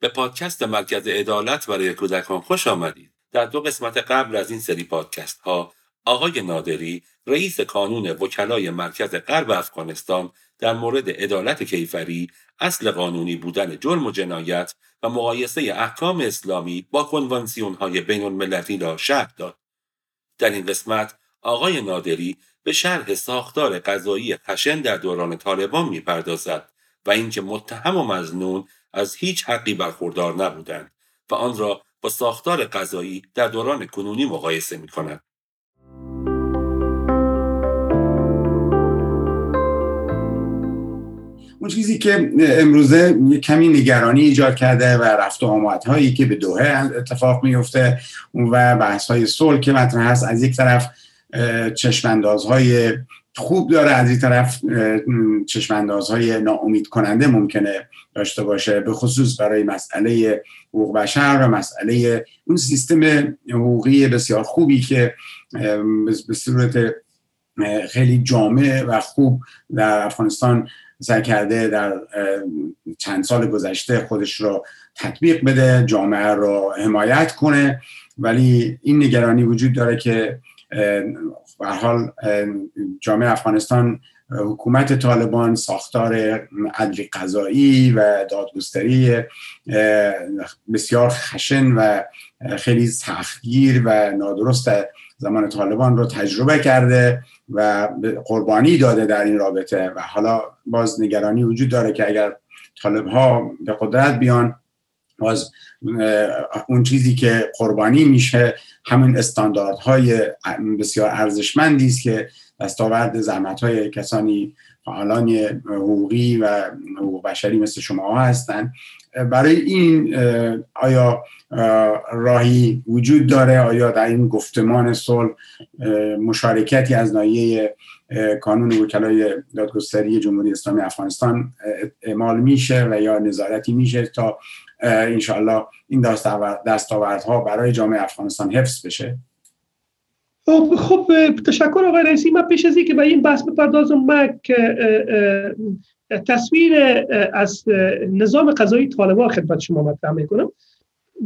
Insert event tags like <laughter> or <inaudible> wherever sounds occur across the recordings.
به پادکست مرکز عدالت برای کودکان خوش آمدید. در دو قسمت قبل از این سری پادکست ها آقای نادری رئیس کانون وکلای مرکز غرب افغانستان در مورد عدالت کیفری اصل قانونی بودن جرم و جنایت و مقایسه احکام اسلامی با کنوانسیون های بین المللی را شرح داد. در این قسمت آقای نادری به شرح ساختار قضایی خشن در دوران طالبان می‌پردازد و اینکه متهم و مزنون از هیچ حقی برخوردار نبودند و آن را با ساختار قضایی در دوران کنونی مقایسه می کند. اون چیزی که امروزه کمی نگرانی ایجاد کرده و رفت و آمدهایی که به دوهه اتفاق میفته و بحث های صلح که مطرح هست از یک طرف چشماندازهای خوب داره از این طرف چشماندازهای ناامید کننده ممکنه داشته باشه به خصوص برای مسئله حقوق بشر و مسئله اون سیستم حقوقی بسیار خوبی که به صورت خیلی جامع و خوب در افغانستان سعی کرده در چند سال گذشته خودش رو تطبیق بده جامعه رو حمایت کنه. ولی این نگرانی وجود داره که به حال جامعه افغانستان حکومت طالبان ساختار عدل قضایی و دادگستری بسیار خشن و خیلی سختگیر و نادرست زمان طالبان رو تجربه کرده و قربانی داده در این رابطه. و حالا باز نگرانی وجود داره که اگر طالب ها به قدرت بیان باز اون چیزی که قربانی میشه همین استانداردهای بسیار ارزشمندی است که دستاورد زحمت های کسانی فعالان حقوقی و حقوق بشری مثل شما هستند برای این آیا راهی وجود داره؟ آیا در این گفتمان صلح مشارکتی از ناحیه کانون وکلای دادگستری جمهوری اسلامی افغانستان اعمال میشه و یا نظارتی میشه تا انشاءالله این دستاوردها برای جامعه افغانستان حفظ بشه؟ خب خب تشکر آقای رئیسی. من پیش از که به این بحث بپردازم من تصویر از نظام قضایی طالبا خدمت شما مطرح می‌کنم.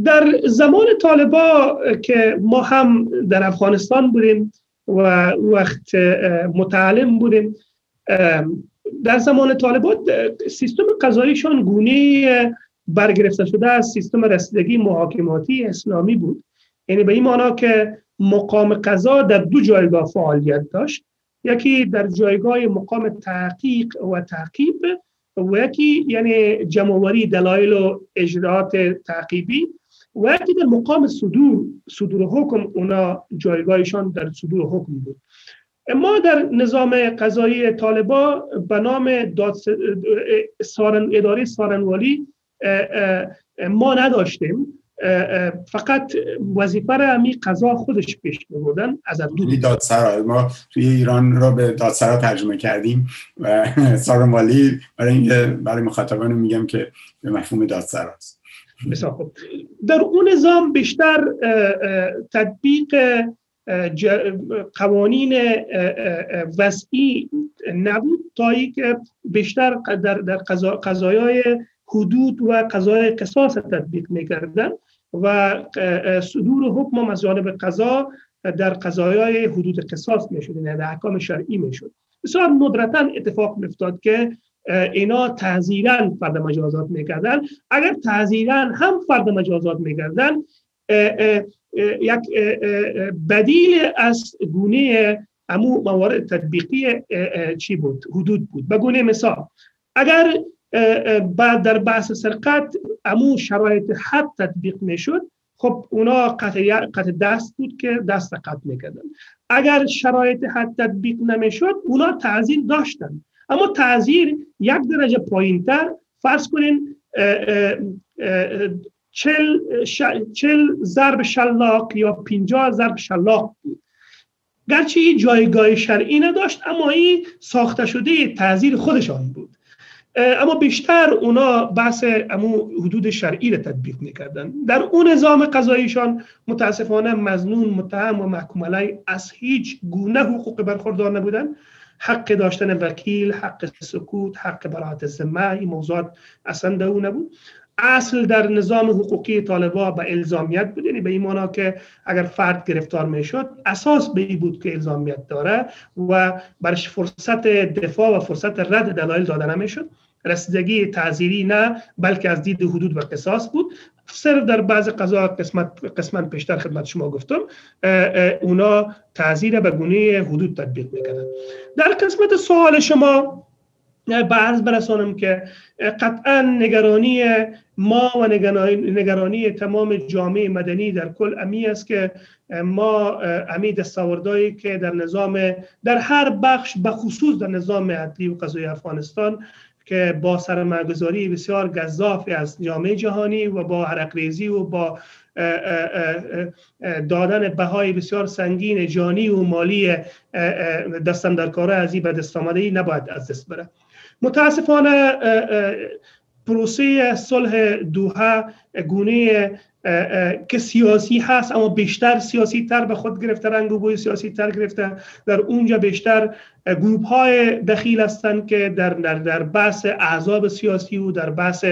در زمان طالبا که ما هم در افغانستان بودیم و وقت متعلم بودیم در زمان طالبا سیستم قضاییشان گونه برگرفته شده از سیستم رسیدگی محاکماتی اسلامی بود. یعنی به این معنا که مقام قضا در دو جایگاه فعالیت داشت. یکی در جایگاه مقام تحقیق و تعقیب و یکی یعنی جمعوری دلایل و اجرات تعقیبی و یکی در مقام صدور صدور حکم. اونا جایگاهشان در صدور حکم بود. ما در نظام قضایی طالبا به نام سارن اداره سارنوالی ما نداشتیم. فقط وظیفه را همی قضا خودش پیش بودن از دو دادسرا ما توی ایران را به دادسرا ترجمه کردیم و <laughs> سارنوالی برای برای مخاطبان میگم که به مفهوم دادسرا است. بسیار در اون نظام بیشتر تطبیق قوانین وضعی نبود تا که بیشتر در در قضایای حدود و قضای قصاص تطبیق می‌کردن و صدور حکم از جانب قضا در قضایای حدود قصاص می‌شد یعنی در احکام شرعی می‌شد. بسیار ندرتا اتفاق میفتاد که اینا تعذیرا فرد مجازات می‌کردن. اگر تعذیرا هم فرد مجازات می‌کردن یک بدیل از گونه امو موارد تطبیقی چی بود؟ حدود بود. به گونه مثال اگر بعد در بحث سرقت امو شرایط حد تطبیق می‌شد. خب اونا قطع, قطع دست بود که دست قطع می‌کردن. اگر شرایط حد تطبیق نمی‌شد اونا تعذیر داشتن. اما تعذیر یک درجه پایین تر فرض کنین چل, چل ضرب شلاق یا پینجا ضرب شلاق بود. گرچه این جایگاه شرعی نداشت اما این ساخته شده تعذیر خودشان بود. اما بیشتر اونا بحث امو حدود شرعی را تطبیق می‌کردن. در اون نظام قضاییشان متاسفانه مزنون متهم و محکوم علی از هیچ گونه حقوق برخوردار نبودن. حق داشتن وکیل حق سکوت حق براحت ذمه این موضوعات اصلا در نبود. اصل در نظام حقوقی طالبا به الزامیت بود یعنی به این مانا که اگر فرد گرفتار می‌شد اساس به این بود که الزامیت داره و برش فرصت دفاع و فرصت رد دلایل داده نمی‌شد. رسیدگی تعذیری نه بلکه از دید حدود و قصاص بود. صرف در بعض قضا قسمت قسمت پیشتر خدمت شما گفتم اونا تعذیر به گونه حدود تطبیق می‌کنن در قسمت سوال شما به عرض برسانم که قطعا نگرانی ما و نگرانی تمام جامعه مدنی در کل امی است که ما امی دستاوردهایی که در نظام در هر بخش به خصوص در نظام عدلی و قضایی افغانستان که با سرمایه‌گذاری بسیار گذافی از جامعه جهانی و با حرقریزی و با دادن بهای بسیار سنگین جانی و مالی دستن در کار از به دست آمده نباید از دست بره. متاسفانه پروسه صلح دوها گونه که سیاسی هست اما بیشتر سیاسی تر به خود گرفته رنگ و بوی سیاسی تر گرفته. در اونجا بیشتر گروپ های دخیل هستند که در, در, در بحث اعضاب سیاسی و در بحث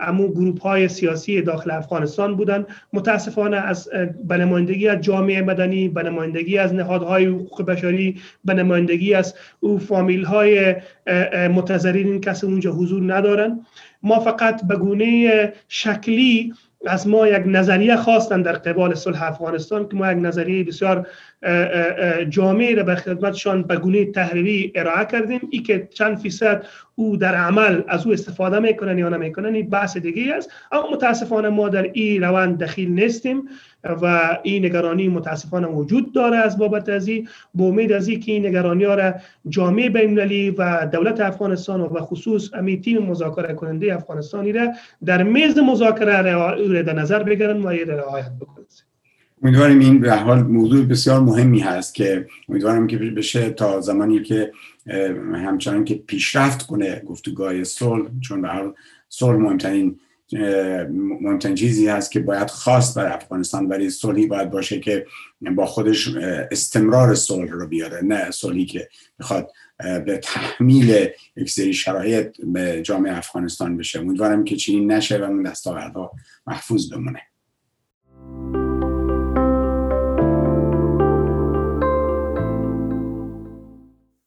امو گروپ های سیاسی داخل افغانستان بودند متاسفانه از به نمایندگی از جامعه مدنی به نمایندگی از نهادهای حقوق بشری به نمایندگی از او فامیل های متضررین کسی اونجا حضور ندارن. ما فقط به گونه شکلی از ما یک نظریه خواستن در قبال صلح افغانستان که ما یک نظریه بسیار جامعه را به خدمتشان به گونه تحریری ارائه کردیم. ای که چند فیصد او در عمل از او استفاده می‌کنن یا نمی‌کنن این بحث دیگه است. اما متاسفانه ما در این روند دخیل نیستیم و این نگرانی متاسفانه وجود داره از بابت از این. با امید از که این نگرانی ها را جامعه بینالمللی و دولت افغانستان و خصوص امی تیم مذاکره کننده افغانستانی را در میز مذاکره را در نظر بگیرن و رعایت بکنن. امیدواریم این به حال موضوع بسیار مهمی هست که امیدوارم که بشه تا زمانی که همچنان که پیشرفت کنه گفتگاه صلح چون به حال صلح مهمترین مهمترین چیزی هست که باید خواست بر افغانستان ولی صلحی باید باشه که با خودش استمرار صلح رو بیاره نه صلحی که می‌خواد به تحمیل یک سری شرایط به جامعه افغانستان بشه. امیدوارم که چنین نشه و اون دستاوردها محفوظ بمونه.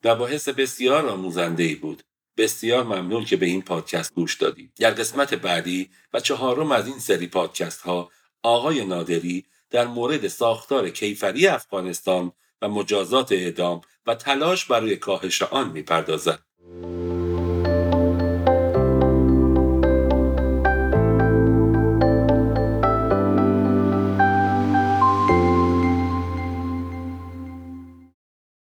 مباحث بسیار آموزنده ای بود. بسیار ممنون که به این پادکست گوش دادید. در قسمت بعدی و چهارم از این سری پادکست ها آقای نادری در مورد ساختار کیفری افغانستان و مجازات اعدام و تلاش برای کاهش آن می‌پردازد.